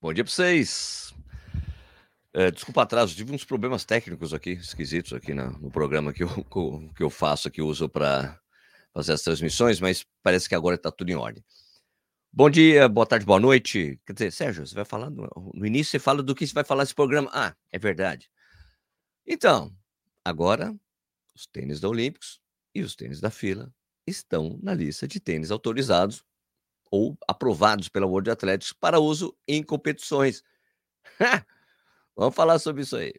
Bom dia para vocês. É, desculpa atraso, tive uns problemas técnicos aqui, esquisitos aqui na, no programa que eu, que eu faço, que eu uso para fazer as transmissões, mas parece que agora está tudo em ordem. Bom dia, boa tarde, boa noite. Quer dizer, Sérgio, você vai falar no, no início, você fala do que você vai falar nesse programa. Ah, é verdade. Então, agora, os tênis da Olímpicos e os tênis da fila estão na lista de tênis autorizados ou aprovados pela World Athletics para uso em competições. Vamos falar sobre isso aí.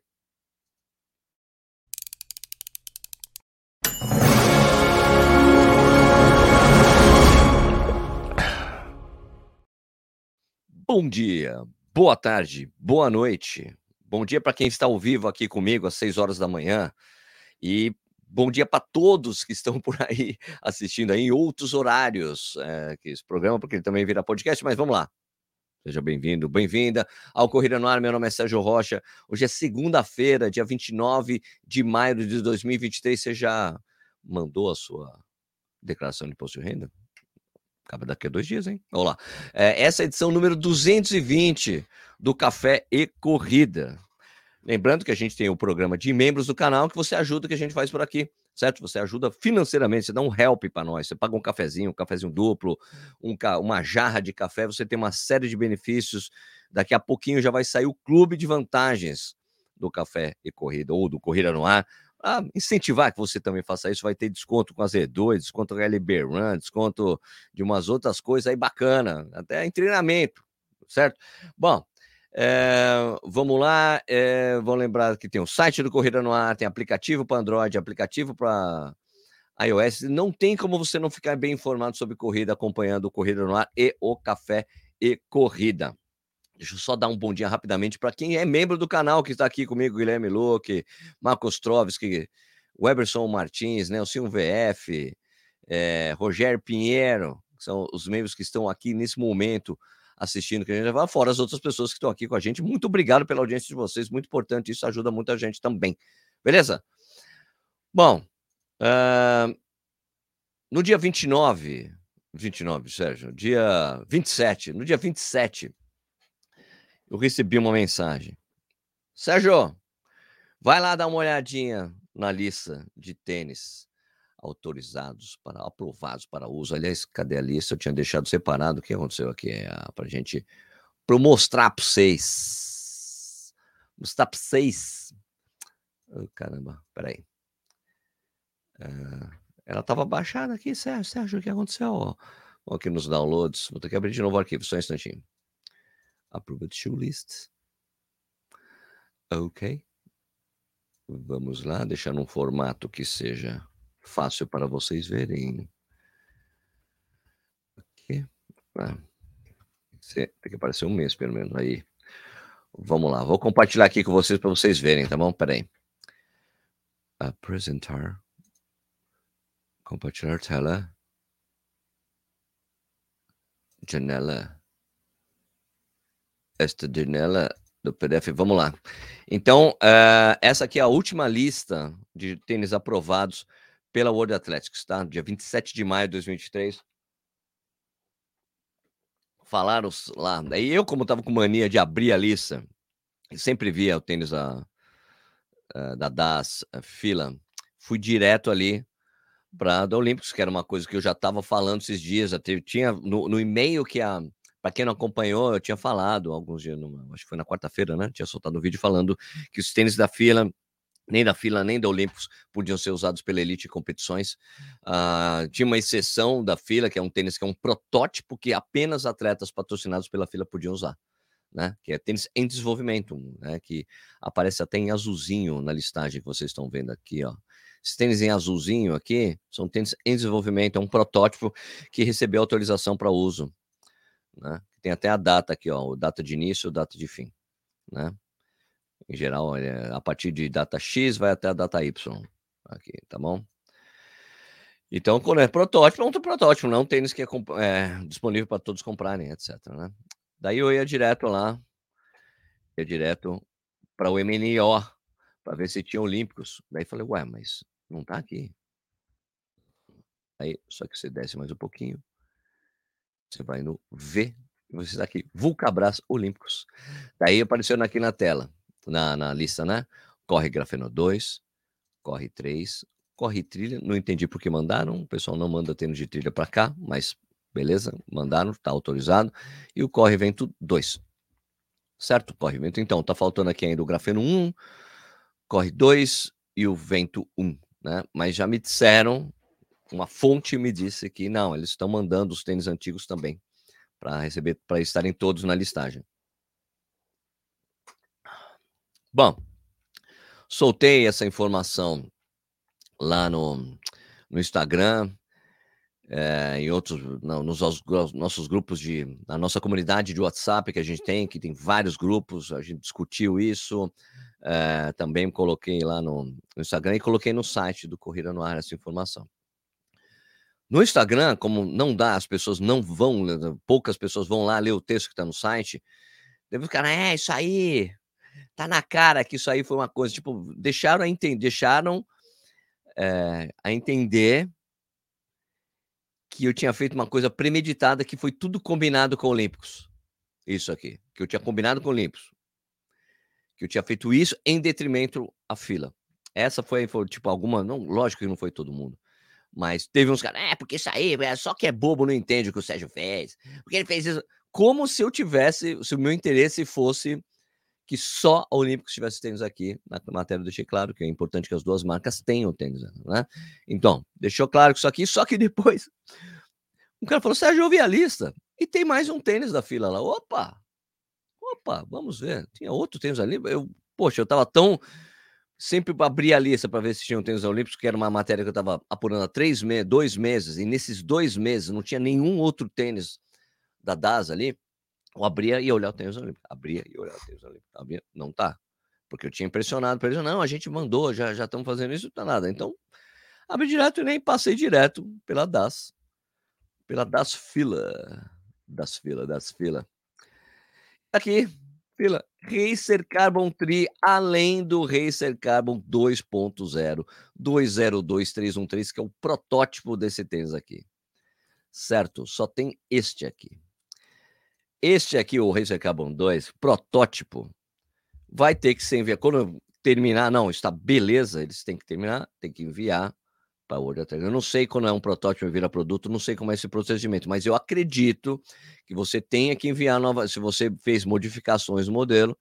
Bom dia, boa tarde, boa noite. Bom dia para quem está ao vivo aqui comigo às 6 horas da manhã. E Bom dia para todos que estão por aí assistindo aí em outros horários é, que esse programa, porque ele também vira podcast, mas vamos lá. Seja bem-vindo, bem-vinda ao Corrida no Ar. Meu nome é Sérgio Rocha. Hoje é segunda-feira, dia 29 de maio de 2023. Você já mandou a sua declaração de imposto de renda? Acaba daqui a dois dias, hein? Vamos lá. É, essa é a edição número 220 do Café e Corrida. Lembrando que a gente tem o um programa de membros do canal que você ajuda que a gente faz por aqui, certo? Você ajuda financeiramente, você dá um help para nós, você paga um cafezinho, um cafezinho duplo, um, uma jarra de café, você tem uma série de benefícios. Daqui a pouquinho já vai sair o clube de vantagens do Café e Corrida, ou do Corrida no Ar, a incentivar que você também faça isso, vai ter desconto com a Z2, desconto com a LB Run, desconto de umas outras coisas aí bacana, até em treinamento, certo? Bom, é, vamos lá, é, lembrar que tem o site do Corrida no Ar, tem aplicativo para Android, aplicativo para iOS. Não tem como você não ficar bem informado sobre corrida, acompanhando o Corrida no Ar e o Café e Corrida. Deixa eu só dar um bom dia rapidamente para quem é membro do canal que está aqui comigo, Guilherme Luque, Marcos Trovski, Weberson Martins, Nelson VF, é, Rogério Pinheiro, que são os membros que estão aqui nesse momento assistindo, que a gente vai fora as outras pessoas que estão aqui com a gente. Muito obrigado pela audiência de vocês, muito importante, isso ajuda muita gente também. Beleza? Bom, uh, no dia 29, 29, Sérgio, dia 27, no dia 27, eu recebi uma mensagem. Sérgio, vai lá dar uma olhadinha na lista de tênis autorizados para aprovados para uso. Aliás, cadê a lista? Eu tinha deixado separado. O que aconteceu aqui? É para gente para mostrar para vocês. Mostrar para vocês. Oh, caramba, peraí. Uh, ela estava baixada aqui, Sérgio. Sérgio, o que aconteceu? Ó, aqui nos downloads. Vou ter que abrir de novo o arquivo, só um instantinho. Approved show list. Ok. Vamos lá, deixar num formato que seja fácil para vocês verem. Aqui. Ah, tem que aparecer um mês, pelo menos. Aí. Vamos lá. Vou compartilhar aqui com vocês para vocês verem, tá bom? Pera aí. Apresentar. Compartilhar tela. Janela. Esta janela do PDF. Vamos lá. Então, uh, essa aqui é a última lista de tênis aprovados pela World Athletics, tá? Dia 27 de maio de 2023. Falaram lá. Daí eu, como tava com mania de abrir a lista, sempre via o tênis da, da DAS fila, fui direto ali para da Olímpicos, que era uma coisa que eu já estava falando esses dias. Até, tinha no, no e-mail que a. Para quem não acompanhou, eu tinha falado alguns dias, numa, acho que foi na quarta-feira, né? Tinha soltado um vídeo falando que os tênis da fila nem da fila nem da Olímpicos podiam ser usados pela elite em competições. Uh, tinha uma exceção da fila, que é um tênis que é um protótipo que apenas atletas patrocinados pela fila podiam usar. Né? Que é tênis em desenvolvimento, né? Que aparece até em azulzinho na listagem que vocês estão vendo aqui, ó. Esses tênis em azulzinho aqui são tênis em desenvolvimento, é um protótipo que recebeu autorização para uso, né? Tem até a data aqui, ó, data de início, data de fim, né? Em geral, a partir de data X vai até a data Y. Aqui, tá bom? Então, quando é protótipo, é um protótipo, não é um tênis que é, é disponível para todos comprarem, etc. Né? Daí eu ia direto lá, ia direto para o MNO, para ver se tinha Olímpicos. Daí falei, ué, mas não tá aqui. Aí, só que você desce mais um pouquinho, você vai no V Você está aqui, Vulcabras Olímpicos. Daí apareceu aqui na tela, na, na lista, né? Corre grafeno 2, corre 3, corre trilha. Não entendi por que mandaram. O pessoal não manda tênis de trilha para cá, mas beleza, mandaram, tá autorizado. E o corre vento 2. Certo? Corre vento. Então, tá faltando aqui ainda o grafeno 1, corre 2 e o vento 1, né? Mas já me disseram, uma fonte me disse que não, eles estão mandando os tênis antigos também para receber, para estarem todos na listagem. Bom, soltei essa informação lá no, no Instagram, é, em outros, não, nos nossos grupos de, na nossa comunidade de WhatsApp que a gente tem, que tem vários grupos, a gente discutiu isso, é, também coloquei lá no, no, Instagram e coloquei no site do Corrida no Ar essa informação. No Instagram, como não dá, as pessoas não vão, poucas pessoas vão lá ler o texto que está no site, deve ficar, é, isso aí, tá na cara que isso aí foi uma coisa, tipo, deixaram a entender, deixaram é, a entender que eu tinha feito uma coisa premeditada, que foi tudo combinado com Olímpicos. Isso aqui, que eu tinha combinado com Olímpicos. Que eu tinha feito isso em detrimento à fila. Essa foi, foi tipo, alguma, não, lógico que não foi todo mundo mas teve uns caras, é, porque isso aí, é, só que é bobo, não entende o que o Sérgio fez. Porque ele fez isso. Como se eu tivesse, se o meu interesse fosse que só a Olímpicos tivesse tênis aqui. Na matéria deixei claro que é importante que as duas marcas tenham tênis, né? Então, deixou claro que isso aqui, só que depois um cara falou: Sérgio, eu vi a lista e tem mais um tênis da fila lá. Opa! Opa, vamos ver. Tinha outro tênis ali. Eu, poxa, eu tava tão sempre abria a lista para ver se tinham tênis olímpicos, que era uma matéria que eu estava apurando há três meses, dois meses, e nesses dois meses não tinha nenhum outro tênis da DAS ali. Eu abria e ia olhar o tênis olímpico. Abria e olhar o tênis olímpico. Abria, não tá. Porque eu tinha impressionado para eles. Não, a gente mandou, já estamos fazendo isso, não tá nada. Então, abri direto e nem passei direto pela DAS. Pela DAS fila. Das fila, das fila. Aqui, fila. Racer Carbon Tri, além do Racer Carbon 2.0, 202313, que é o protótipo desse tênis aqui. Certo? Só tem este aqui. Este aqui, o Racer Carbon 2, protótipo, vai ter que ser enviado. Quando terminar, não, está beleza, eles têm que terminar, tem que enviar para a World Eu não sei quando é um protótipo e vira produto, não sei como é esse procedimento, mas eu acredito que você tenha que enviar nova. Se você fez modificações no modelo,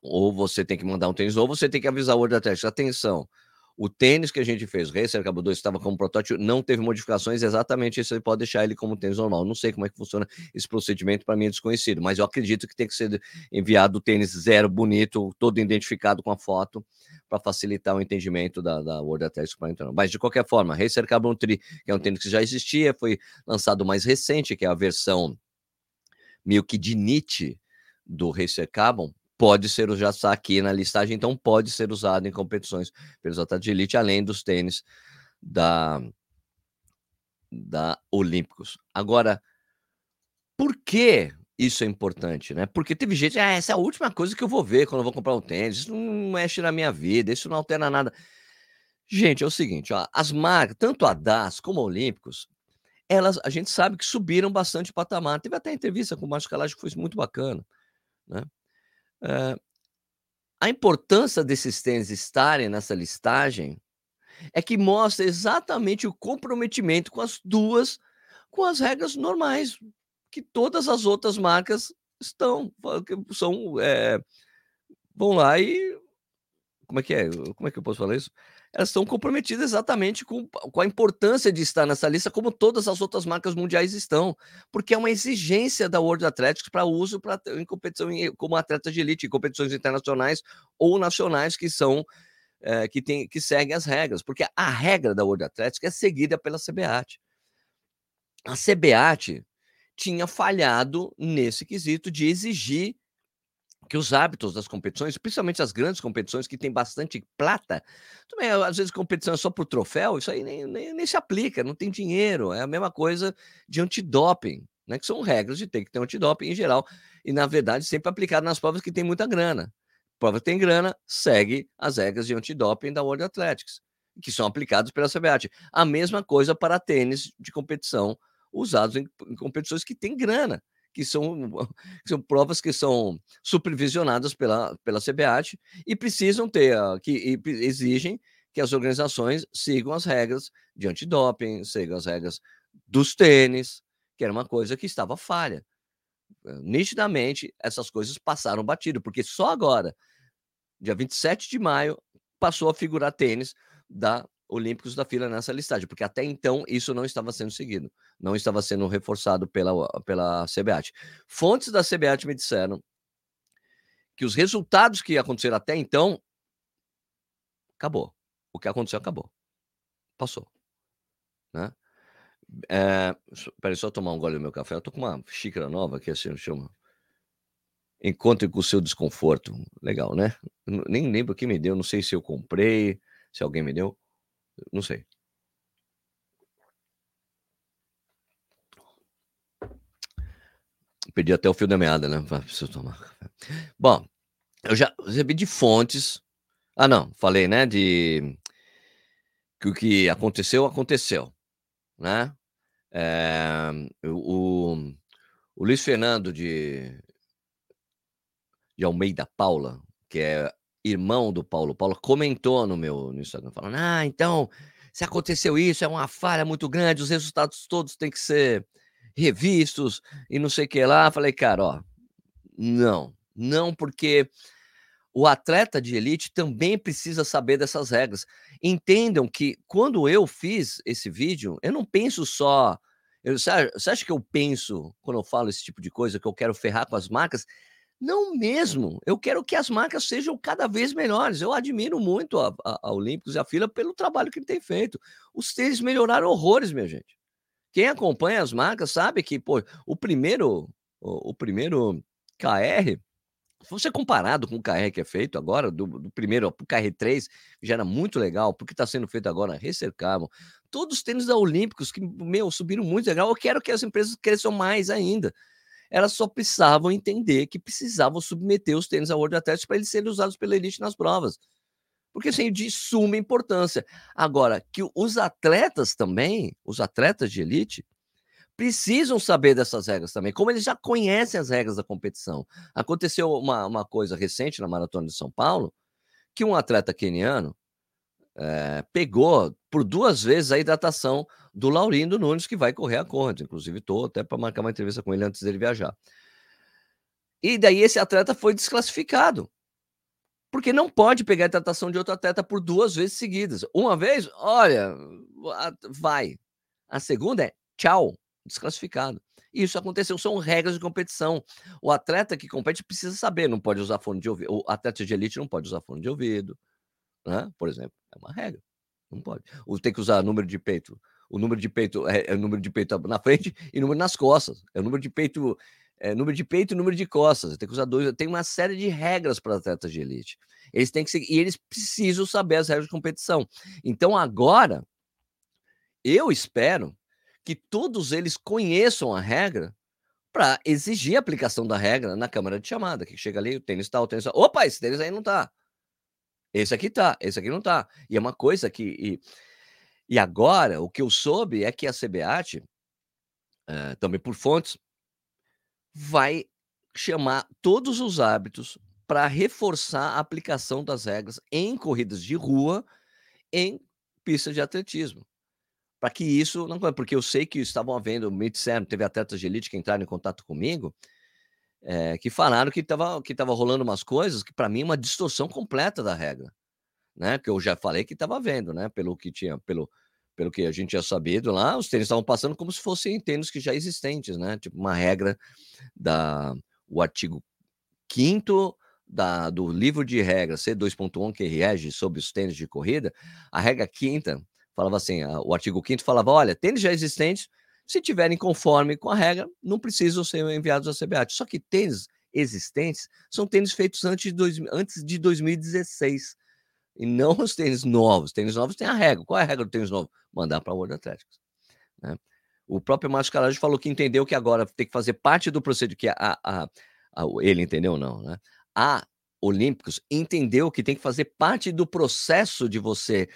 ou você tem que mandar um tênis, ou você tem que avisar o World Athletics. Atenção, o tênis que a gente fez, Racer Cabo 2, estava como protótipo, não teve modificações, exatamente isso você pode deixar ele como tênis normal. Não sei como é que funciona esse procedimento, para mim é desconhecido, mas eu acredito que tem que ser enviado o tênis zero, bonito, todo identificado com a foto, para facilitar o entendimento da, da World Athletics entrar. Mas de qualquer forma, Racer Carbon 3, que é um tênis que já existia, foi lançado mais recente, que é a versão meio que de Nietzsche do Racer Carbon, pode ser já está aqui na listagem, então pode ser usado em competições pelos atletas de elite, além dos tênis da, da Olímpicos. Agora, por que isso é importante, né? Porque teve gente, ah, essa é a última coisa que eu vou ver quando eu vou comprar um tênis, isso não mexe na minha vida, isso não altera nada. Gente, é o seguinte, ó, as marcas, tanto a DAS como a Olímpicos, elas, a gente sabe que subiram bastante o patamar. Teve até entrevista com o Márcio Calage que foi muito bacana, né? Uh, a importância desses tênis estarem nessa listagem é que mostra exatamente o comprometimento com as duas, com as regras normais, que todas as outras marcas estão, são, é, vão lá e como é que é? Como é que eu posso falar isso? Elas estão comprometidas exatamente com, com a importância de estar nessa lista, como todas as outras marcas mundiais estão, porque é uma exigência da World Athletics para uso pra, em competição como atleta de elite, em competições internacionais ou nacionais que são é, que, tem, que seguem as regras, porque a regra da World Athletics é seguida pela CBAT. A CBAT tinha falhado nesse quesito de exigir que os hábitos das competições, principalmente as grandes competições que tem bastante plata, também às vezes competição é só por troféu, isso aí nem, nem, nem, se aplica, não tem dinheiro, é a mesma coisa de antidoping, né? Que são regras de ter que ter antidoping em geral, e na verdade sempre aplicado nas provas que tem muita grana. Prova que tem grana, segue as regras de antidoping da World Athletics, que são aplicadas pela CBAT. A mesma coisa para tênis de competição usados em, em competições que tem grana que são, que são provas que são supervisionadas pela, pela CBAT e precisam ter, que exigem que as organizações sigam as regras de antidoping, sigam as regras dos tênis, que era uma coisa que estava falha. Nitidamente, essas coisas passaram batido, porque só agora, dia 27 de maio, passou a figurar tênis da Olímpicos da fila nessa listagem, porque até então isso não estava sendo seguido, não estava sendo reforçado pela, pela CBAT. Fontes da CBAT me disseram que os resultados que aconteceram até então acabou. O que aconteceu acabou. Passou. Né? É, peraí, só tomar um gole do meu café. Eu tô com uma xícara nova aqui, assim, chama. Encontre com o seu desconforto. Legal, né? Nem lembro quem me deu, não sei se eu comprei, se alguém me deu. Não sei. Perdi até o fio da meada, né? Preciso tomar. Bom, eu já recebi de fontes. Ah, não, falei, né? De que o que aconteceu, aconteceu, né? É, o, o Luiz Fernando de, de Almeida Paula, que é irmão do Paulo Paulo, comentou no meu no Instagram, falando: Ah, então, se aconteceu isso, é uma falha muito grande, os resultados todos têm que ser revistos e não sei o que lá. Falei, cara, ó, não, não, porque o atleta de elite também precisa saber dessas regras. Entendam que quando eu fiz esse vídeo, eu não penso só. Eu, você acha que eu penso, quando eu falo esse tipo de coisa, que eu quero ferrar com as marcas? Não mesmo. Eu quero que as marcas sejam cada vez melhores. Eu admiro muito a, a, a Olímpicos e a Fila pelo trabalho que ele tem feito. Os tênis melhoraram horrores, minha gente. Quem acompanha as marcas sabe que, pô, o primeiro, o, o primeiro KR, se você comparado com o KR que é feito agora, do, do primeiro para o KR3, que já era muito legal, porque está sendo feito agora, recercavam. Todos os tênis da Olímpicos que, meu, subiram muito legal. Eu quero que as empresas cresçam mais ainda elas só precisavam entender que precisavam submeter os tênis ao World Athletics para eles serem usados pela elite nas provas. Porque assim, de suma importância. Agora, que os atletas também, os atletas de elite, precisam saber dessas regras também, como eles já conhecem as regras da competição. Aconteceu uma, uma coisa recente na Maratona de São Paulo, que um atleta keniano é, pegou por duas vezes a hidratação do Laurindo Nunes, que vai correr a corrida. Inclusive, estou até para marcar uma entrevista com ele antes dele viajar. E daí esse atleta foi desclassificado. Porque não pode pegar a hidratação de outro atleta por duas vezes seguidas. Uma vez, olha, vai. A segunda é tchau, desclassificado. Isso aconteceu, são regras de competição. O atleta que compete precisa saber, não pode usar fone de ouvido. O atleta de elite não pode usar fone de ouvido, né? Por exemplo, é uma regra. Não pode. Ou tem que usar número de peito o número de peito é, é, o número de peito na frente e número nas costas. É o número de peito, é número de peito e número de costas. Tem que usar dois. Tem uma série de regras para atletas de elite. Eles têm que seguir, e eles precisam saber as regras de competição. Então agora eu espero que todos eles conheçam a regra para exigir a aplicação da regra na câmara de chamada, que chega ali, o tênis tal, tá, o tênis. Tá. Opa, esse tênis aí não tá. Esse aqui tá, esse aqui não tá. E é uma coisa que e, e agora, o que eu soube é que a CBAT, uh, também por fontes, vai chamar todos os hábitos para reforçar a aplicação das regras em corridas de rua, em pistas de atletismo. Para que isso não. Porque eu sei que estavam havendo, me disseram, teve atletas de elite que entraram em contato comigo, é, que falaram que estava que tava rolando umas coisas que, para mim, é uma distorção completa da regra né? Que eu já falei que estava vendo, né? Pelo que tinha, pelo, pelo que a gente tinha sabido lá, os tênis estavam passando como se fossem tênis que já existentes, né? Tipo uma regra da o artigo 5 da, do livro de regras C2.1 que rege sobre os tênis de corrida, a regra quinta falava assim, a, o artigo 5 falava, olha, tênis já existentes, se tiverem conforme com a regra, não precisam ser enviados à CBAT. Só que tênis existentes são tênis feitos antes de, dois, antes de 2016 e não os tênis novos. Tênis novos tem a regra. Qual é a regra do tênis novo? Mandar para o World Athletics. Né? O próprio Márcio Calage falou que entendeu que agora tem que fazer parte do procedimento, que a, a, a, ele entendeu não, né? A Olímpicos entendeu que tem que fazer parte do processo de você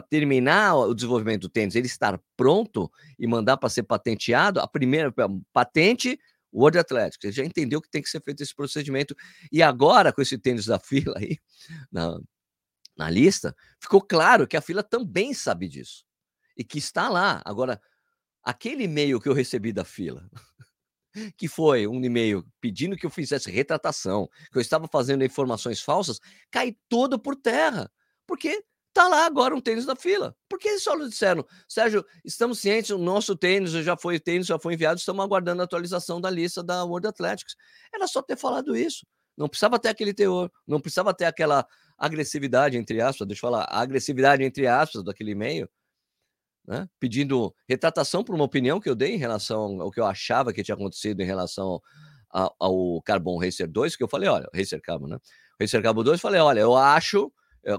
terminar o desenvolvimento do tênis, ele estar pronto e mandar para ser patenteado, a primeira patente, World Athletics. Ele já entendeu que tem que ser feito esse procedimento. E agora, com esse tênis da fila aí, na, na lista, ficou claro que a fila também sabe disso. E que está lá. Agora, aquele e-mail que eu recebi da fila, que foi um e-mail pedindo que eu fizesse retratação, que eu estava fazendo informações falsas, cai todo por terra. Porque tá lá agora um tênis da fila. Por que eles só disseram, Sérgio, estamos cientes, o nosso tênis já foi tênis, já foi enviado, estamos aguardando a atualização da lista da World Athletics. Era só ter falado isso. Não precisava ter aquele teor, não precisava ter aquela agressividade, entre aspas, deixa eu falar, a agressividade, entre aspas, daquele e-mail, né? pedindo retratação por uma opinião que eu dei em relação ao que eu achava que tinha acontecido em relação ao, ao Carbon Racer 2, que eu falei, olha, Racer Carbon, né? Racer Carbon 2, falei, olha, eu acho,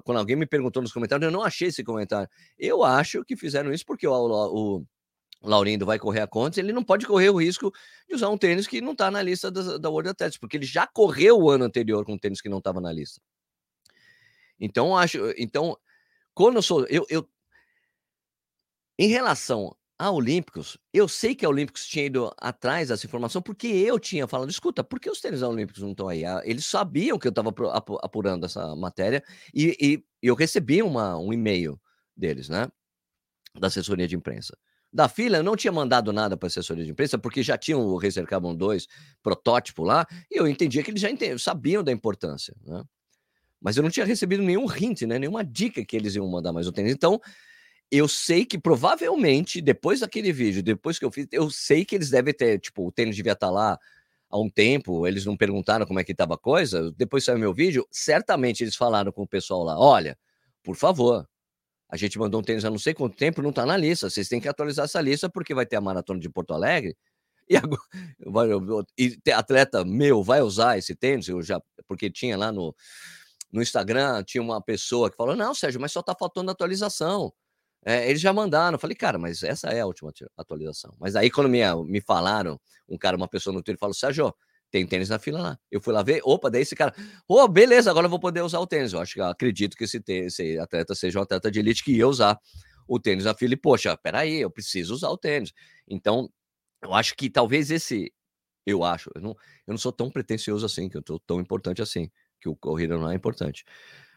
quando alguém me perguntou nos comentários, eu não achei esse comentário. Eu acho que fizeram isso porque o, o, o Laurindo vai correr a conta, ele não pode correr o risco de usar um tênis que não está na lista da, da World Athletics, porque ele já correu o ano anterior com um tênis que não estava na lista. Então, acho, então, quando eu sou, eu, eu em relação a Olímpicos, eu sei que a Olímpicos tinha ido atrás dessa informação, porque eu tinha falado, escuta, por que os tênis Olímpicos não estão aí? Ah, eles sabiam que eu estava apurando essa matéria e, e eu recebi uma, um e-mail deles, né? Da assessoria de imprensa. Da fila, eu não tinha mandado nada para a assessoria de imprensa, porque já tinha o Racer Carbon 2 protótipo lá, e eu entendia que eles já sabiam da importância, né? Mas eu não tinha recebido nenhum hint, né? Nenhuma dica que eles iam mandar mais o tênis. Então, eu sei que provavelmente, depois daquele vídeo, depois que eu fiz, eu sei que eles devem ter, tipo, o tênis devia estar tá lá há um tempo, eles não perguntaram como é que estava a coisa, depois saiu meu vídeo, certamente eles falaram com o pessoal lá, olha, por favor, a gente mandou um tênis há não sei quanto tempo, não está na lista, vocês têm que atualizar essa lista porque vai ter a maratona de Porto Alegre, e agora, e atleta meu vai usar esse tênis, eu já, porque tinha lá no, no Instagram, tinha uma pessoa que falou, não, Sérgio, mas só está faltando atualização, é, eles já mandaram. Falei, cara, mas essa é a última atualização. Mas aí, quando me, me falaram, um cara, uma pessoa no Twitter, falou: Sérgio, tem tênis na fila lá. Eu fui lá ver, opa, daí esse cara, ô, oh, beleza, agora eu vou poder usar o tênis. Eu acho que acredito que esse, tênis, esse atleta seja um atleta de elite que ia usar o tênis na fila. E, poxa, peraí, eu preciso usar o tênis. Então, eu acho que talvez esse, eu acho, eu não, eu não sou tão pretencioso assim, que eu tô tão importante assim, que o corrida não é importante.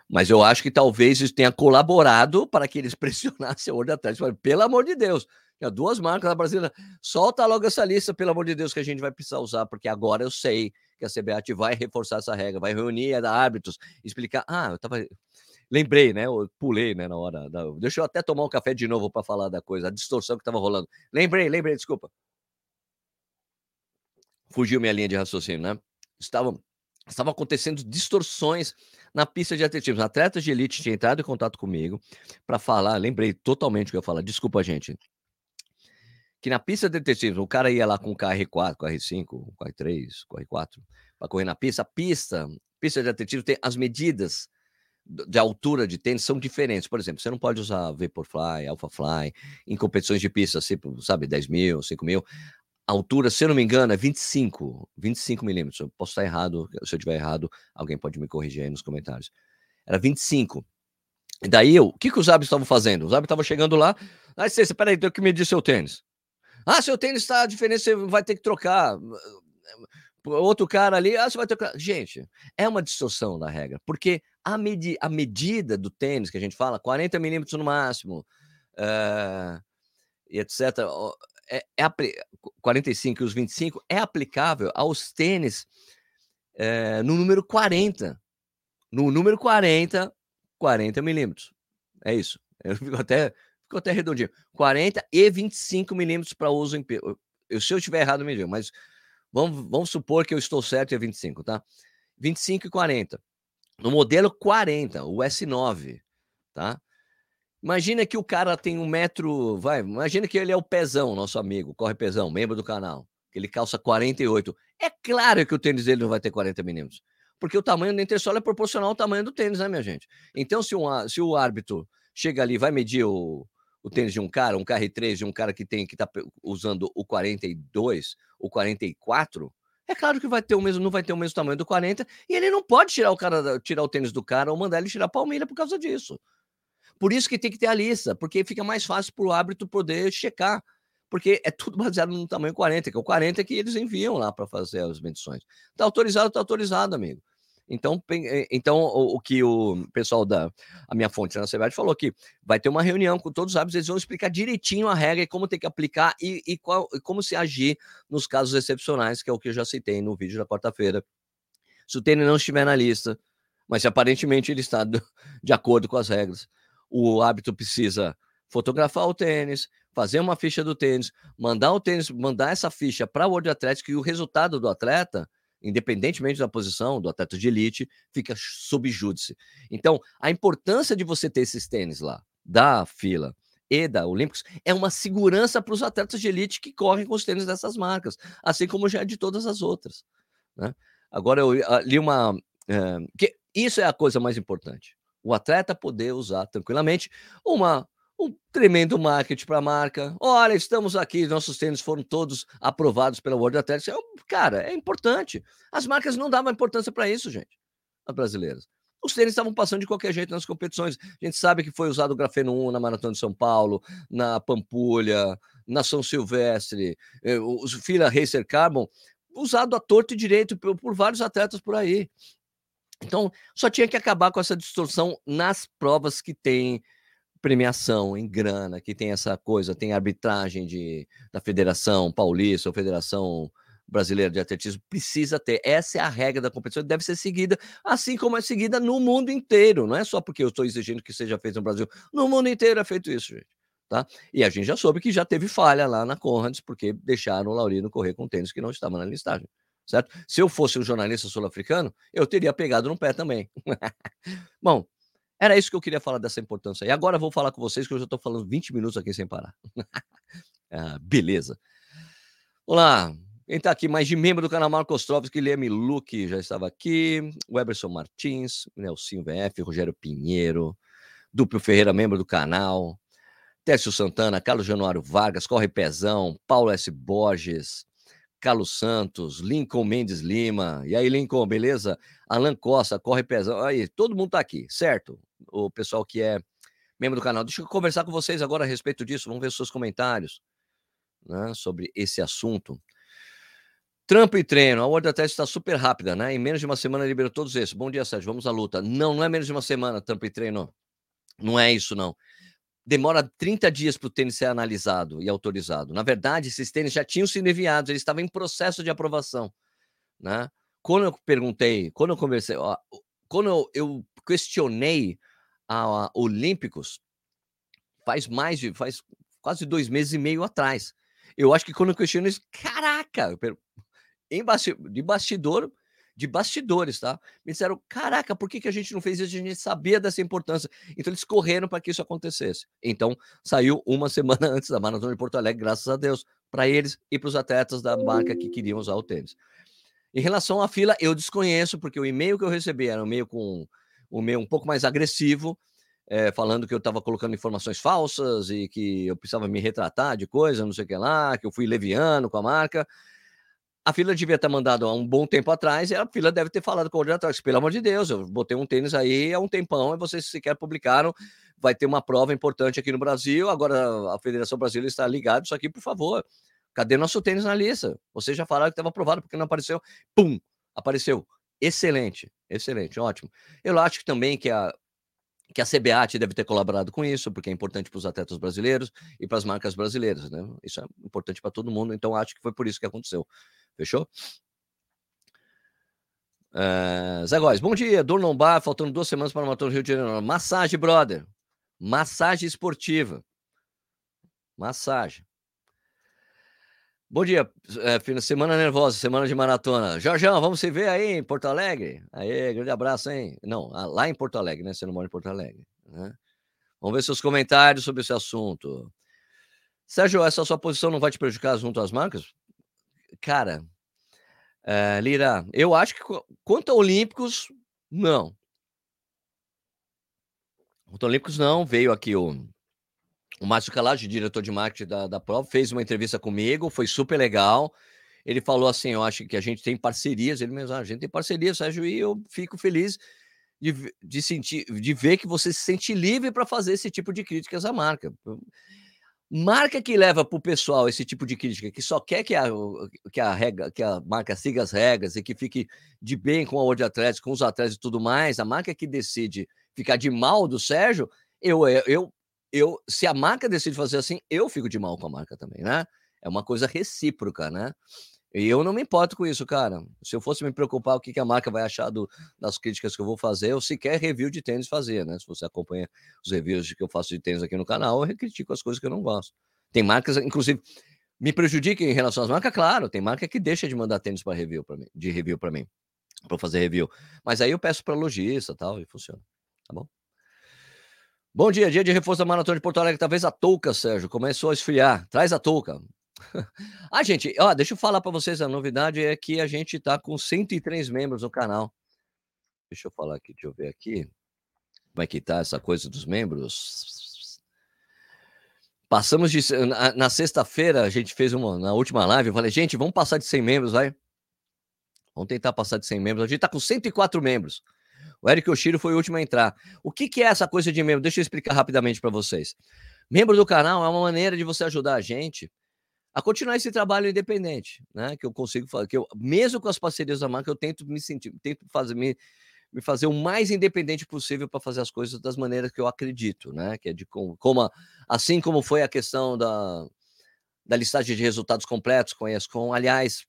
Mas eu acho que talvez isso tenha colaborado para que eles pressionassem a World Athletics. Pelo amor de Deus, tinha duas marcas da Brasília. Solta logo essa lista, pelo amor de Deus, que a gente vai precisar usar, porque agora eu sei que a CBAT vai reforçar essa regra, vai reunir a árbitros, explicar. Ah, eu tava. Lembrei, né? Eu pulei, né, na hora. Da... Deixa eu até tomar um café de novo para falar da coisa, a distorção que estava rolando. Lembrei, lembrei, desculpa. Fugiu minha linha de raciocínio, né? Estavam, estavam acontecendo distorções na pista de atletismo. Atletas de elite tinham entrado em contato comigo para falar, lembrei totalmente o que eu ia falar, desculpa, gente. Que na pista de atletismo, o cara ia lá com o KR4, com o R5, com o R3, com o R4, para correr na pista. A pista, pista de atletismo tem as medidas de altura de tênis são diferentes. Por exemplo, você não pode usar Vaporfly, Alphafly em competições de pista, tipo, sabe, 10 mil, 5 mil altura, se eu não me engano, é 25, 25 milímetros. Eu posso estar errado, se eu estiver errado, alguém pode me corrigir aí nos comentários. Era 25. E daí eu, o que, que os árbitros estavam fazendo? Os árbitros estavam chegando lá, ah, Cês, peraí, tem que medir seu tênis. Ah, seu tênis está diferente, você vai ter que trocar. Outro cara ali, ah, você vai trocar. Gente, é uma distorção da regra, porque a, medi a medida do tênis que a gente fala, 40 milímetros no máximo, uh, e etc é, é 45 e os 25 é aplicável aos tênis é, no número 40. No número 40, 40 milímetros. É isso. Eu fico até, fico até redondinho. 40 e 25 milímetros para uso em. Eu, se eu estiver errado, me diga, mas vamos, vamos supor que eu estou certo e é 25, tá? 25 e 40. No modelo 40, o S9, tá? Imagina que o cara tem um metro. Vai, imagina que ele é o Pezão, nosso amigo, corre Pezão, membro do canal. Que ele calça 48. É claro que o tênis dele não vai ter 40 milímetros. Porque o tamanho do entressola é proporcional ao tamanho do tênis, né, minha gente? Então, se, um, se o árbitro chega ali vai medir o, o tênis de um cara, um KR3 de um cara que tem que tá usando o 42, o 44, é claro que vai ter o mesmo, não vai ter o mesmo tamanho do 40, e ele não pode tirar o cara, tirar o tênis do cara ou mandar ele tirar a palmeira por causa disso. Por isso que tem que ter a lista, porque fica mais fácil para o árbitro poder checar. porque é tudo baseado no tamanho 40, que é o 40 que eles enviam lá para fazer as medições. Está autorizado, está autorizado, amigo. Então, eh, então o, o, que o pessoal da a minha fonte na CBAT falou que vai ter uma reunião com todos os hábitos, eles vão explicar direitinho a regra e como tem que aplicar e, e, qual, e como se agir nos casos excepcionais, que é o que eu já citei no vídeo da quarta-feira. Se o tênis não estiver na lista, mas aparentemente ele está de acordo com as regras, o hábito precisa fotografar o tênis, fazer uma ficha do tênis, mandar o tênis, mandar essa ficha para o World Athletics e o resultado do atleta independentemente da posição do atleta de elite, fica sob júdice. Então, a importância de você ter esses tênis lá, da fila e da Olímpicos, é uma segurança para os atletas de elite que correm com os tênis dessas marcas, assim como já é de todas as outras. Né? Agora, eu li uma. É, que isso é a coisa mais importante. O atleta poder usar tranquilamente uma um tremendo marketing para a marca. Olha, estamos aqui, nossos tênis foram todos aprovados pela World Athletics. É, cara, é importante. As marcas não davam importância para isso, gente, as brasileiras. Os tênis estavam passando de qualquer jeito nas competições. A gente sabe que foi usado o grafeno 1 na Maratona de São Paulo, na Pampulha, na São Silvestre, eh, os Fila Racer Carbon, usado a torto e direito por, por vários atletas por aí. Então, só tinha que acabar com essa distorção nas provas que tem premiação em grana, que tem essa coisa, tem arbitragem de, da Federação Paulista ou Federação Brasileira de Atletismo, precisa ter. Essa é a regra da competição, deve ser seguida, assim como é seguida no mundo inteiro. Não é só porque eu estou exigindo que seja feito no Brasil. No mundo inteiro é feito isso, gente. Tá? E a gente já soube que já teve falha lá na Conrads, porque deixaram o Laurino correr com tênis que não estava na listagem. Certo? Se eu fosse um jornalista sul-africano, eu teria pegado no pé também. Bom, era isso que eu queria falar dessa importância. E agora vou falar com vocês, que eu já estou falando 20 minutos aqui sem parar. ah, beleza. Olá, quem está aqui mais de membro do canal Marcos Troves, Guilherme Luque já estava aqui, Weberson Martins, Nelsinho VF, Rogério Pinheiro, Duplo Ferreira, membro do canal, Técio Santana, Carlos Januário Vargas, Corre Pezão, Paulo S. Borges, Carlos Santos, Lincoln Mendes Lima. E aí, Lincoln, beleza? Alan Costa, Corre Pezão. Aí, todo mundo tá aqui, certo? O pessoal que é membro do canal. Deixa eu conversar com vocês agora a respeito disso. Vamos ver os seus comentários né, sobre esse assunto. Trampo e treino. A World Test está super rápida, né? Em menos de uma semana liberou todos esses. Bom dia, Sérgio. Vamos à luta. Não, não é menos de uma semana, trampo e treino. Não é isso, não demora 30 dias para o tênis ser analisado e autorizado. Na verdade, esses tênis já tinham sido enviados, eles estavam em processo de aprovação. Né? Quando eu perguntei, quando eu conversei, quando eu, eu questionei a, Olímpicos, faz mais de, faz quase dois meses e meio atrás. Eu acho que quando eu questionei, caraca, em bastidor, de bastidor, de bastidores, tá? Me disseram: caraca, por que, que a gente não fez isso? A gente sabia dessa importância. Então eles correram para que isso acontecesse. Então saiu uma semana antes da Maratona de Porto Alegre, graças a Deus, para eles e para os atletas da marca que queriam usar o tênis. Em relação à fila, eu desconheço, porque o e-mail que eu recebi era um e-mail com um e-mail um pouco mais agressivo, é, falando que eu estava colocando informações falsas e que eu precisava me retratar de coisa, não sei o que lá, que eu fui leviano com a marca. A fila devia ter mandado há um bom tempo atrás, e a fila deve ter falado com o coordenador, pelo amor de Deus, eu botei um tênis aí há um tempão e vocês sequer publicaram, vai ter uma prova importante aqui no Brasil, agora a Federação Brasileira está ligada, isso aqui, por favor, cadê nosso tênis na lista? Vocês já falaram que estava aprovado, porque não apareceu? Pum, apareceu. Excelente, excelente, ótimo. Eu acho que também que a, que a CBAT deve ter colaborado com isso, porque é importante para os atletas brasileiros e para as marcas brasileiras, né? Isso é importante para todo mundo, então acho que foi por isso que aconteceu. Fechou? Uh, Zé Góes, bom dia. Dor lombar, faltando duas semanas para matar o Rio de Janeiro. Massagem, brother. Massagem esportiva. Massagem. Bom dia, é, semana nervosa, semana de maratona. Jorjão, vamos se ver aí em Porto Alegre? Aí, grande abraço, hein? Não, lá em Porto Alegre, né? Você não mora em Porto Alegre. Né? Vamos ver seus comentários sobre esse assunto. Sérgio, essa sua posição não vai te prejudicar junto às marcas? Cara, é, Lira, eu acho que quanto a Olímpicos, não. Quanto a Olímpicos, não. Veio aqui o, o Márcio Calage, diretor de marketing da, da prova, fez uma entrevista comigo, foi super legal. Ele falou assim: Eu acho que a gente tem parcerias. Ele mesmo, ah, a gente tem parcerias, Sérgio, e eu fico feliz de, de, sentir, de ver que você se sente livre para fazer esse tipo de críticas à marca. Marca que leva para o pessoal esse tipo de crítica, que só quer que a, que a, regra, que a marca siga as regras e que fique de bem com a World com os atletas e tudo mais, a marca que decide ficar de mal do Sérgio, eu, eu, eu, se a marca decide fazer assim, eu fico de mal com a marca também, né? É uma coisa recíproca, né? E eu não me importo com isso, cara. Se eu fosse me preocupar o que, que a marca vai achar do, das críticas que eu vou fazer, eu sequer review de tênis fazer, né? Se você acompanha os reviews que eu faço de tênis aqui no canal, eu critico as coisas que eu não gosto. Tem marcas, inclusive, me prejudicam em relação às marcas, claro. Tem marca que deixa de mandar tênis para review para mim, de review para mim, para fazer review. Mas aí eu peço para lojista, tal, e funciona. Tá bom? Bom dia, dia de reforço da Maratona de Porto Alegre. Talvez a touca, Sérgio, começou a esfriar. Traz a touca. ah, gente, ó, deixa eu falar para vocês, a novidade é que a gente tá com 103 membros no canal. Deixa eu falar aqui, deixa eu ver aqui. Como é que tá essa coisa dos membros? Passamos de. Na, na sexta-feira, a gente fez uma. Na última live, eu falei, gente, vamos passar de 100 membros, vai. Vamos tentar passar de 100 membros. A gente tá com 104 membros. O Eric Oshiro foi o último a entrar. O que, que é essa coisa de membro? Deixa eu explicar rapidamente para vocês. Membro do canal é uma maneira de você ajudar a gente a continuar esse trabalho independente, né? Que eu consigo fazer, que eu, mesmo com as parcerias da marca, eu tento me sentir, tento fazer me, me fazer o mais independente possível para fazer as coisas das maneiras que eu acredito, né? Que é de como, como assim como foi a questão da, da listagem de resultados completos com a ESCOM. Aliás,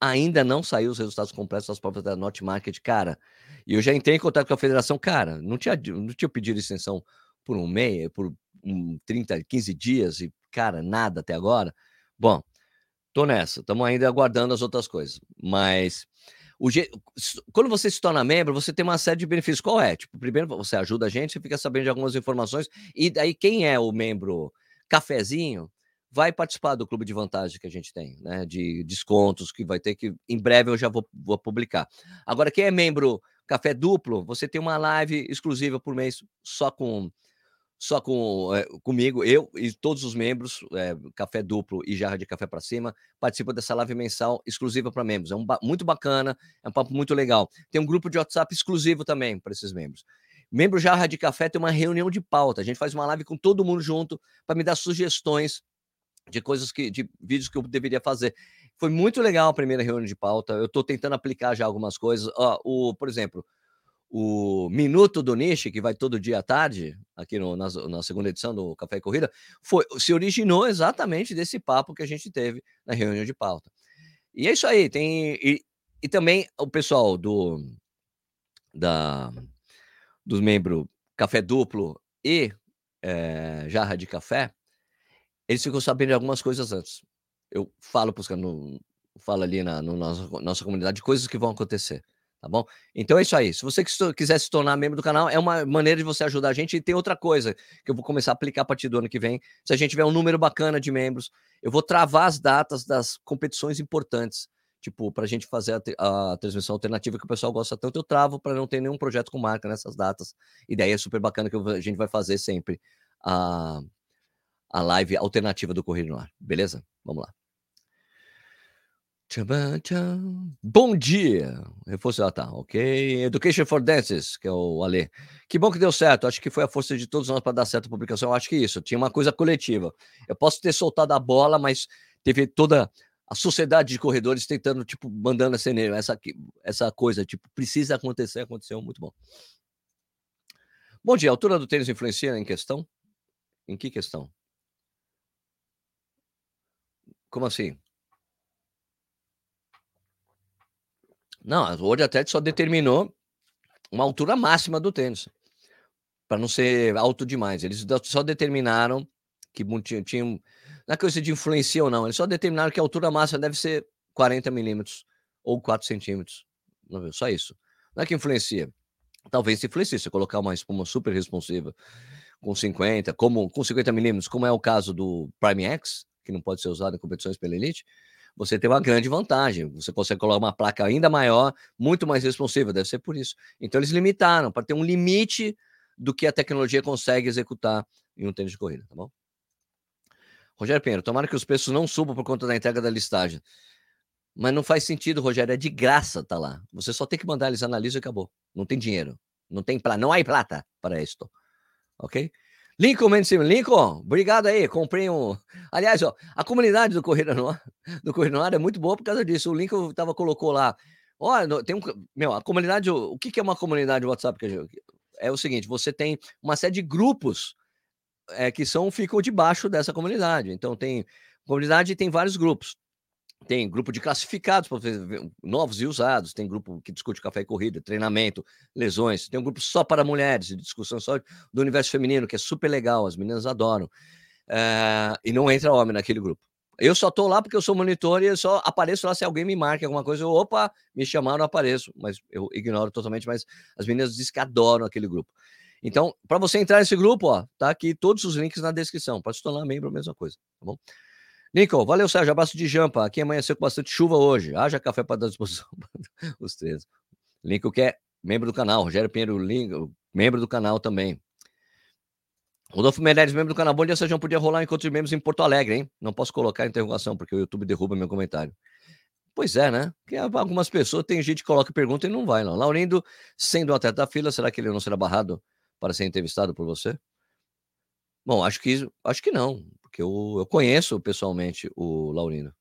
ainda não saiu os resultados completos das provas da Norte Market, cara. E eu já entrei em contato com a federação, cara, não tinha, não tinha pedido extensão por um mês, por um 30, 15 dias e cara, nada até agora. Bom, tô nessa, estamos ainda aguardando as outras coisas. Mas o je... quando você se torna membro, você tem uma série de benefícios. Qual é? Tipo, primeiro você ajuda a gente, você fica sabendo de algumas informações, e daí quem é o membro cafezinho vai participar do clube de vantagem que a gente tem, né? De descontos que vai ter que em breve eu já vou, vou publicar. Agora, quem é membro café duplo, você tem uma live exclusiva por mês só com só com é, comigo, eu e todos os membros, é, Café Duplo e Jarra de Café para Cima, participam dessa live mensal exclusiva para membros. É um muito bacana, é um papo muito legal. Tem um grupo de WhatsApp exclusivo também para esses membros. Membro Jarra de Café tem uma reunião de pauta. A gente faz uma live com todo mundo junto para me dar sugestões de coisas que, de vídeos que eu deveria fazer. Foi muito legal a primeira reunião de pauta. Eu estou tentando aplicar já algumas coisas. Ó, o, por exemplo, o Minuto do Niche, que vai todo dia à tarde, aqui no, na, na, segunda edição do Café e Corrida, foi, se originou exatamente desse papo que a gente teve na reunião de pauta. E é isso aí, tem. E, e também o pessoal do da dos membros Café Duplo e é, Jarra de Café, eles ficam sabendo de algumas coisas antes. Eu falo para os caras, falo ali na no nossa, nossa comunidade coisas que vão acontecer tá bom? Então é isso aí. Se você quiser se tornar membro do canal, é uma maneira de você ajudar a gente. E tem outra coisa que eu vou começar a aplicar a partir do ano que vem. Se a gente tiver um número bacana de membros, eu vou travar as datas das competições importantes. Tipo, para a gente fazer a, a, transmissão alternativa que o pessoal gosta tanto, eu travo para não ter nenhum projeto com marca nessas datas. E daí é super bacana que a gente vai fazer sempre a, a live alternativa do Correio no Ar. Beleza? Vamos lá. Bom dia! Reforço, ah, tá, ok. Education for Dances, que é o Ale. Que bom que deu certo. Acho que foi a força de todos nós para dar certo a publicação. Eu acho que isso. Tinha uma coisa coletiva. Eu posso ter soltado a bola, mas teve toda a sociedade de corredores tentando, tipo, mandando essa energia, essa, essa coisa, tipo, precisa acontecer, aconteceu, muito bom. Bom dia, a altura do tênis influencia em questão? Em que questão? Como assim? Não, o World Athletics só determinou uma altura máxima do tênis, para não ser alto demais. Eles só determinaram que tinham, tinham não é coisa de influencia ou não, eles só determinaram que a altura máxima deve ser 40 milímetros ou 4 centímetros. Só isso. Não é que influencia. Talvez influencie se colocar uma espuma super responsiva com 50, como com 50 milímetros, como é o caso do Prime X, que não pode ser usado em competições pela elite você tem uma grande vantagem. Você consegue colocar uma placa ainda maior, muito mais responsiva, deve ser por isso. Então eles limitaram para ter um limite do que a tecnologia consegue executar em um tênis de corrida, tá bom? Rogério Pinheiro, tomara que os preços não subam por conta da entrega da listagem. Mas não faz sentido, Rogério, é de graça tá lá. Você só tem que mandar eles analisar e acabou. Não tem dinheiro. Não tem plata, não há plata para isto. OK? Lincoln Mendes Lincoln, obrigado aí, comprei um. Aliás, ó, a comunidade do Corrida no do Corrida no Ar é muito boa por causa disso. O Lincoln tava, colocou lá. Olha, tem um. Meu, a comunidade. O que é uma comunidade WhatsApp? É o seguinte: você tem uma série de grupos é, que são ficam debaixo dessa comunidade. Então, tem. Comunidade tem vários grupos. Tem grupo de classificados, novos e usados, tem grupo que discute café e corrida, treinamento, lesões, tem um grupo só para mulheres, de discussão só do universo feminino, que é super legal, as meninas adoram. É, e não entra homem naquele grupo. Eu só tô lá porque eu sou monitor e eu só apareço lá se alguém me marca alguma coisa. Eu, opa, me chamaram, apareço. Mas eu ignoro totalmente, mas as meninas dizem que adoram aquele grupo. Então, para você entrar nesse grupo, ó, tá aqui todos os links na descrição. Pode se tornar membro, a mesma coisa, tá bom? Lincoln, valeu, Sérgio. Abraço de jampa. Aqui amanheceu com bastante chuva hoje. Haja café para dar disposição. Os três. Lincoln que é membro do canal. Rogério Pinheiro, membro do canal também. Rodolfo Meirelles, membro do canal. Bom dia, Sérgio. Podia rolar encontro de membros em Porto Alegre, hein? Não posso colocar interrogação, porque o YouTube derruba meu comentário. Pois é, né? Porque algumas pessoas, tem gente que coloca pergunta e não vai, não. Laurindo, sendo atleta da fila, será que ele não será barrado para ser entrevistado por você? Bom, acho que, acho que não porque eu, eu conheço pessoalmente o Laurino.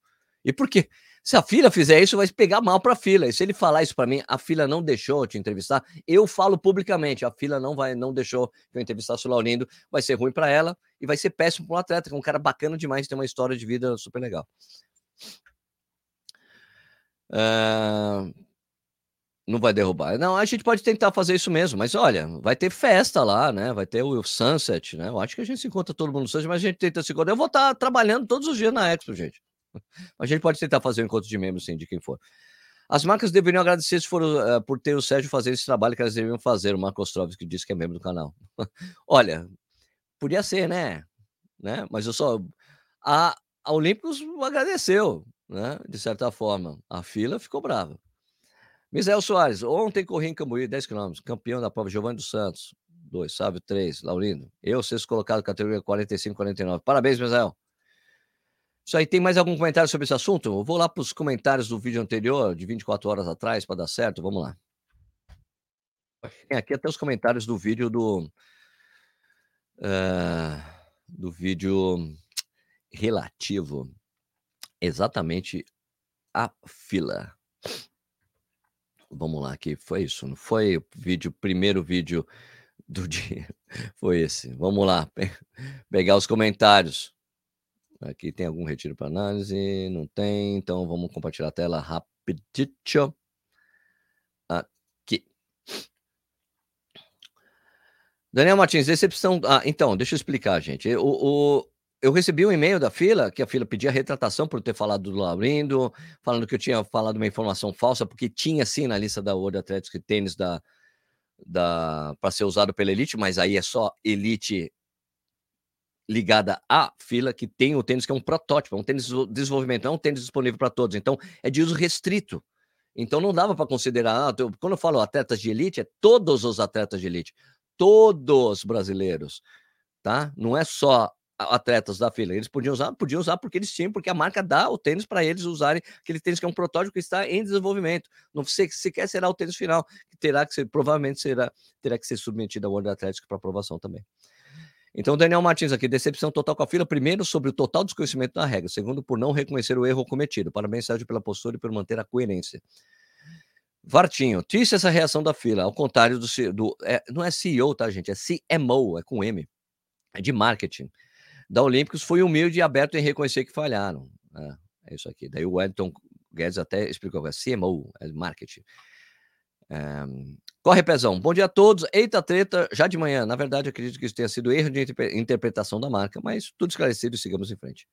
E por quê? Se a fila fizer isso, vai pegar mal para a fila. E se ele falar isso para mim, a fila não deixou te entrevistar, eu falo publicamente, a fila não vai, não deixou que eu entrevistasse o Laurindo, vai ser ruim para ela e vai ser péssimo para um atleta, que é um cara bacana demais, tem uma história de vida super legal. Uh, não vai derrubar. Não, a gente pode tentar fazer isso mesmo, mas olha, vai ter festa lá, né? Vai ter o Sunset, né? Eu acho que a gente se encontra todo mundo no Sunset, mas a gente tenta se encontrar. Eu vou estar trabalhando todos os dias na Expo, gente. A gente pode tentar fazer um encontro de membros, sim, de quem for. As marcas deveriam agradecer se for, uh, por ter o Sérgio fazer esse trabalho que elas deveriam fazer. O Marco Ostrovski que disse que é membro do canal. olha, podia ser, né? né? Mas eu só. A, a Olímpicos agradeceu, né? De certa forma. A fila ficou brava. Misael Soares, ontem corri em Cambuí, 10 km, campeão da prova Giovanni dos Santos, 2, Sábio 3, Laurindo. Eu, sexto colocado, categoria 45, 49. Parabéns, Misael. Isso aí, tem mais algum comentário sobre esse assunto? Eu vou lá para os comentários do vídeo anterior, de 24 horas atrás, para dar certo. Vamos lá. Tem aqui até os comentários do vídeo do. Uh, do vídeo relativo exatamente à fila. Vamos lá, que foi isso, não foi o vídeo, primeiro vídeo do dia, foi esse. Vamos lá, pegar os comentários. Aqui tem algum retiro para análise? Não tem, então vamos compartilhar a tela rapidinho. Aqui. Daniel Martins, decepção. Ah, então, deixa eu explicar, gente. O, o, eu recebi um e-mail da fila, que a fila pedia retratação por ter falado do Laurindo, falando que eu tinha falado uma informação falsa, porque tinha sim na lista da World Athletics tênis da, da para ser usado pela elite, mas aí é só elite ligada à fila que tem o tênis que é um protótipo, é um tênis de desenvolvimento, não é um tênis disponível para todos, então é de uso restrito. Então não dava para considerar, ah, quando eu falo atletas de elite, é todos os atletas de elite, todos brasileiros, tá? Não é só atletas da fila. Eles podiam usar, podiam usar porque eles tinham, porque a marca dá o tênis para eles usarem aquele tênis que é um protótipo que está em desenvolvimento. Não sei sequer será o tênis final, que terá que ser, provavelmente será, terá que ser submetido ao World Athletics para aprovação também. Então, Daniel Martins aqui, decepção total com a fila. Primeiro, sobre o total desconhecimento da regra. Segundo, por não reconhecer o erro cometido. Parabéns, Sérgio, pela postura e por manter a coerência. Vartinho, triste essa reação da fila, ao contrário do, do é, não é CEO, tá, gente? É CMO, é com M, é de marketing da Olímpicos foi humilde e aberto em reconhecer que falharam. É, é isso aqui. Daí o Wellington Guedes até explicou, é CMO, é marketing. É, corre, Pezão. Bom dia a todos. Eita treta, já de manhã. Na verdade, acredito que isso tenha sido erro de interpretação da marca, mas tudo esclarecido e sigamos em frente.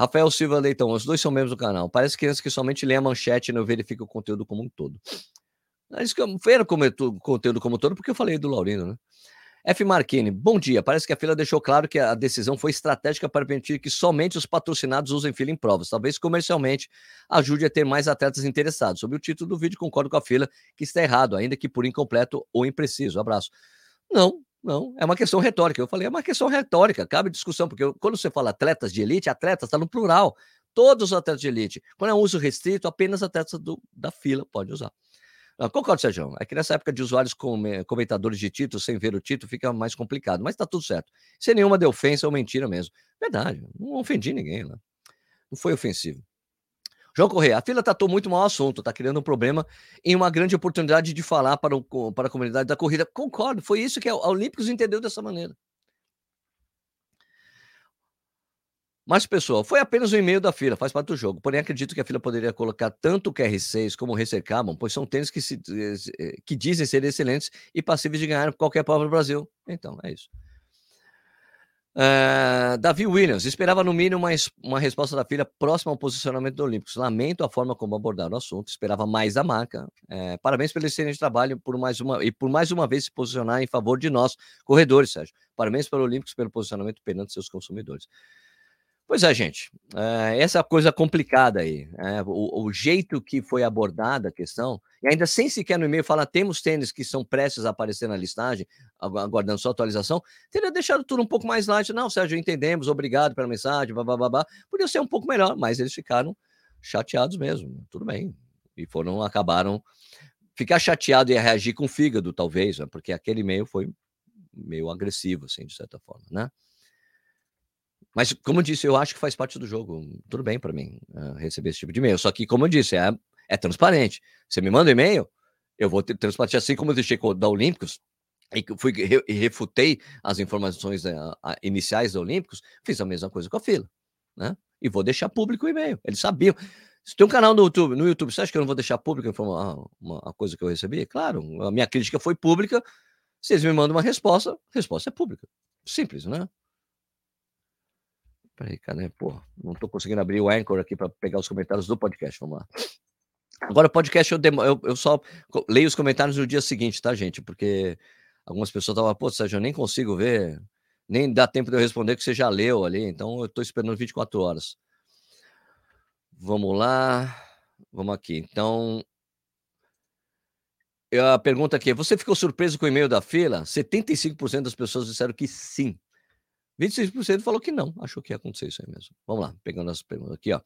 Rafael Silva Leitão, os dois são membros do canal. Parece crianças que somente lê a manchete e não verifica o conteúdo como um todo. Eles viram o conteúdo como um todo porque eu falei do Laurino, né? F. Marquini, bom dia. Parece que a fila deixou claro que a decisão foi estratégica para permitir que somente os patrocinados usem fila em provas. Talvez comercialmente ajude a ter mais atletas interessados. Sobre o título do vídeo, concordo com a fila que está errado, ainda que por incompleto ou impreciso. Abraço. Não, não. É uma questão retórica. Eu falei, é uma questão retórica, cabe discussão, porque eu, quando você fala atletas de elite, atletas está no plural. Todos os atletas de elite. Quando é um uso restrito, apenas atletas do, da fila podem usar. Não, concordo, Sérgio. É que nessa época de usuários com, comentadores de título, sem ver o título, fica mais complicado. Mas tá tudo certo. Sem nenhuma de ofensa ou mentira mesmo. Verdade, não ofendi ninguém lá. Não foi ofensivo. João Correia, a fila tratou muito mal o assunto, está criando um problema em uma grande oportunidade de falar para, o, para a comunidade da corrida. Concordo, foi isso que a Olímpicos entendeu dessa maneira. Mas, pessoal, foi apenas um e-mail da fila, faz parte do jogo. Porém, acredito que a fila poderia colocar tanto o QR6 como o Racer Carbon, pois são tênis que, se, eh, que dizem ser excelentes e passíveis de ganhar qualquer prova no Brasil. Então, é isso. Uh, Davi Williams, esperava no mínimo uma, uma resposta da filha próxima ao posicionamento do Olímpicos. Lamento a forma como abordaram o assunto, esperava mais da marca. Uh, parabéns pelo excelente trabalho por mais uma, e por mais uma vez se posicionar em favor de nós, corredores, Sérgio. Parabéns pelo Olímpicos pelo posicionamento perante seus consumidores. Pois é, gente. É, essa coisa complicada aí. É, o, o, jeito que foi abordada a questão, e ainda sem sequer no e-mail falar, temos tênis que são prestes a aparecer na listagem, aguardando sua atualização, teria deixado tudo um pouco mais light. Não, Sérgio, entendemos, obrigado pela mensagem, babá. Podia ser um pouco melhor, mas eles ficaram chateados mesmo. Tudo bem. E foram, acabaram. Ficar chateado e reagir com fígado, talvez, né, porque aquele e-mail foi meio agressivo, assim, de certa forma, né? Mas, como eu disse, eu acho que faz parte do jogo. Tudo bem para mim uh, receber esse tipo de e-mail. Só que, como eu disse, é, é transparente. Você me manda um e-mail, eu vou ter transparente. Assim como eu deixei da Olímpicos, e fui e refutei as informações uh, iniciais da Olímpicos, fiz a mesma coisa com a fila. Né? E vou deixar público o e-mail. Eles sabiam. Se tem um canal no YouTube, no YouTube, você acha que eu não vou deixar público uma, uma, uma coisa que eu recebi? Claro, a minha crítica foi pública. Se eles me mandam uma resposta, a resposta é pública. Simples, né? Peraí, cara, pô, não tô conseguindo abrir o Anchor aqui para pegar os comentários do podcast. Vamos lá. Agora, o podcast eu, eu, eu, só leio os comentários no dia seguinte, tá, gente? Porque algumas pessoas estavam, pô, Sérgio, eu nem consigo ver, nem dá tempo de eu responder que você já leu ali, então eu tô esperando 24 horas. Vamos lá, vamos aqui. Então, a pergunta aqui: você ficou surpreso com o e-mail da fila? 75% das pessoas disseram que sim. 26% falou que não, achou que ia acontecer isso aí mesmo. Vamos lá, pegando as perguntas aqui, ó.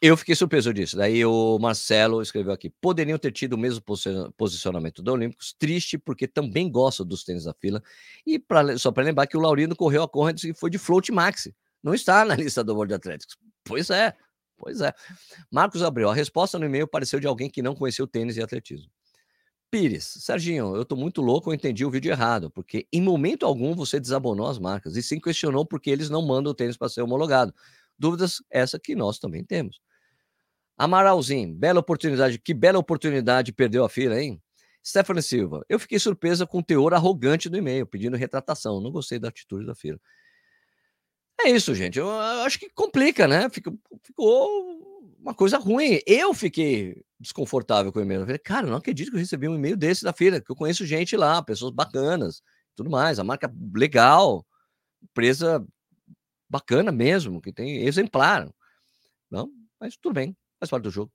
Eu fiquei surpreso disso. Daí o Marcelo escreveu aqui: poderiam ter tido o mesmo posicionamento do Olímpicos, triste porque também gosto dos tênis da fila. E pra, só para lembrar que o Laurino correu a corrente e foi de float maxi. Não está na lista do World Athletics. Pois é, pois é. Marcos Abreu, a resposta no e-mail pareceu de alguém que não conheceu tênis e atletismo. Pires, Serginho, eu estou muito louco, eu entendi o vídeo errado, porque em momento algum você desabonou as marcas e sim questionou porque eles não mandam o tênis para ser homologado. Dúvidas essa que nós também temos. Amaralzinho, bela oportunidade, que bela oportunidade perdeu a fila, hein? Stephanie Silva, eu fiquei surpresa com o teor arrogante do e-mail, pedindo retratação. Não gostei da atitude da fila. É isso, gente. Eu acho que complica, né? Ficou, ficou uma coisa ruim. Eu fiquei desconfortável com o e-mail. Eu falei, cara, não acredito que eu recebi um e-mail desse da feira, que eu conheço gente lá, pessoas bacanas, tudo mais, a marca legal, empresa bacana mesmo, que tem exemplar. Não, mas tudo bem, faz parte do jogo.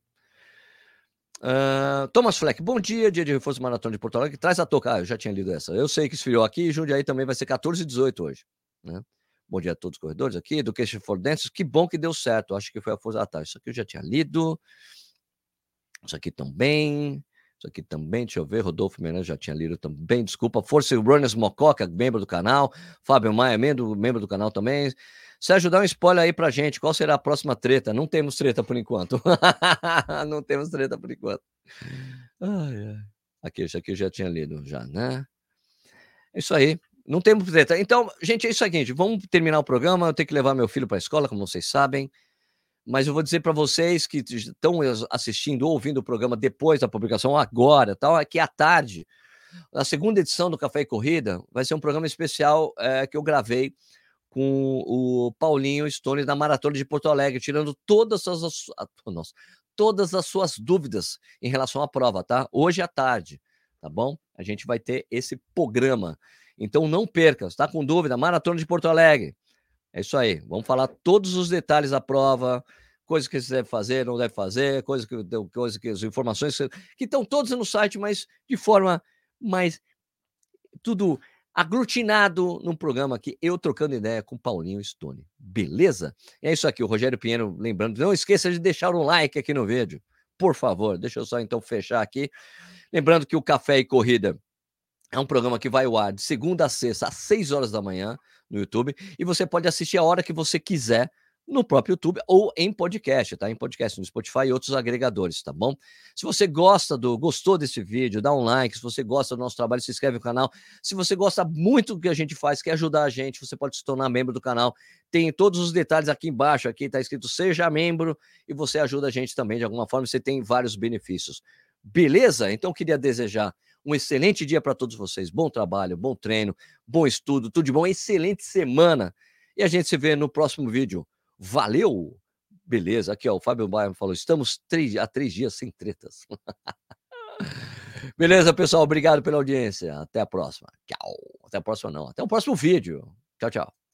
Uh, Thomas Fleck, bom dia, dia de reforço maratona de Porto Alegre. Traz a toca. Ah, eu já tinha lido essa. Eu sei que esfriou aqui Jundiaí também vai ser 14 e 18 hoje. Né? Bom dia a todos os corredores aqui. Education for Dance. Que bom que deu certo. Acho que foi a força. Ah, tá. Isso aqui eu já tinha lido. Isso aqui também. Isso aqui também, deixa eu ver. Rodolfo Menezes já tinha lido também, desculpa. Força Runners Mococa, membro do canal. Fábio Maia, membro, membro do canal também. Sérgio, dá um spoiler aí pra gente. Qual será a próxima treta? Não temos treta por enquanto. Não temos treta por enquanto. Ai, ai. Aqui, isso aqui eu já tinha lido, já, né? É isso aí. Não temos treta. Então, gente, é isso aí, gente. Vamos terminar o programa. Eu tenho que levar meu filho para a escola, como vocês sabem mas eu vou dizer para vocês que estão assistindo ou ouvindo o programa depois da publicação, agora, tal, aqui à tarde, a segunda edição do Café e Corrida vai ser um programa especial é, que eu gravei com o Paulinho Stone da Maratona de Porto Alegre, tirando todas as, nossa, todas as suas dúvidas em relação à prova, tá? Hoje à tarde, tá bom? A gente vai ter esse programa. Então não perca, está com dúvida? Maratona de Porto Alegre. É isso aí. Vamos falar todos os detalhes da prova, coisas que você deve fazer, não deve fazer, coisas que, coisa que as informações que estão todas no site, mas de forma mais tudo aglutinado num programa aqui, eu trocando ideia com Paulinho Stone. Beleza? É isso aqui, o Rogério Pinheiro lembrando, não esqueça de deixar um like aqui no vídeo. por favor. Deixa eu só então fechar aqui. Lembrando que o Café e Corrida é um programa que vai ao ar de segunda a sexta, às 6 horas da manhã, no YouTube. E você pode assistir a hora que você quiser no próprio YouTube ou em podcast, tá? Em podcast no Spotify e outros agregadores, tá bom? Se você gosta do, gostou desse vídeo, dá um like. Se você gosta do nosso trabalho, se inscreve no canal. Se você gosta muito do que a gente faz, quer ajudar a gente, você pode se tornar membro do canal. Tem todos os detalhes aqui embaixo, aqui tá escrito seja membro e você ajuda a gente também de alguma forma, você tem vários benefícios. Beleza? Então queria desejar um excelente dia para todos vocês. Bom trabalho, bom treino, bom estudo, tudo de bom, excelente semana. E a gente se vê no próximo vídeo. Valeu! Beleza, aqui ó, o Fábio Baia falou: estamos três, há três dias sem tretas. Beleza, pessoal, obrigado pela audiência. Até a próxima. Tchau. Até a próxima, não. Até o próximo vídeo. Tchau, tchau.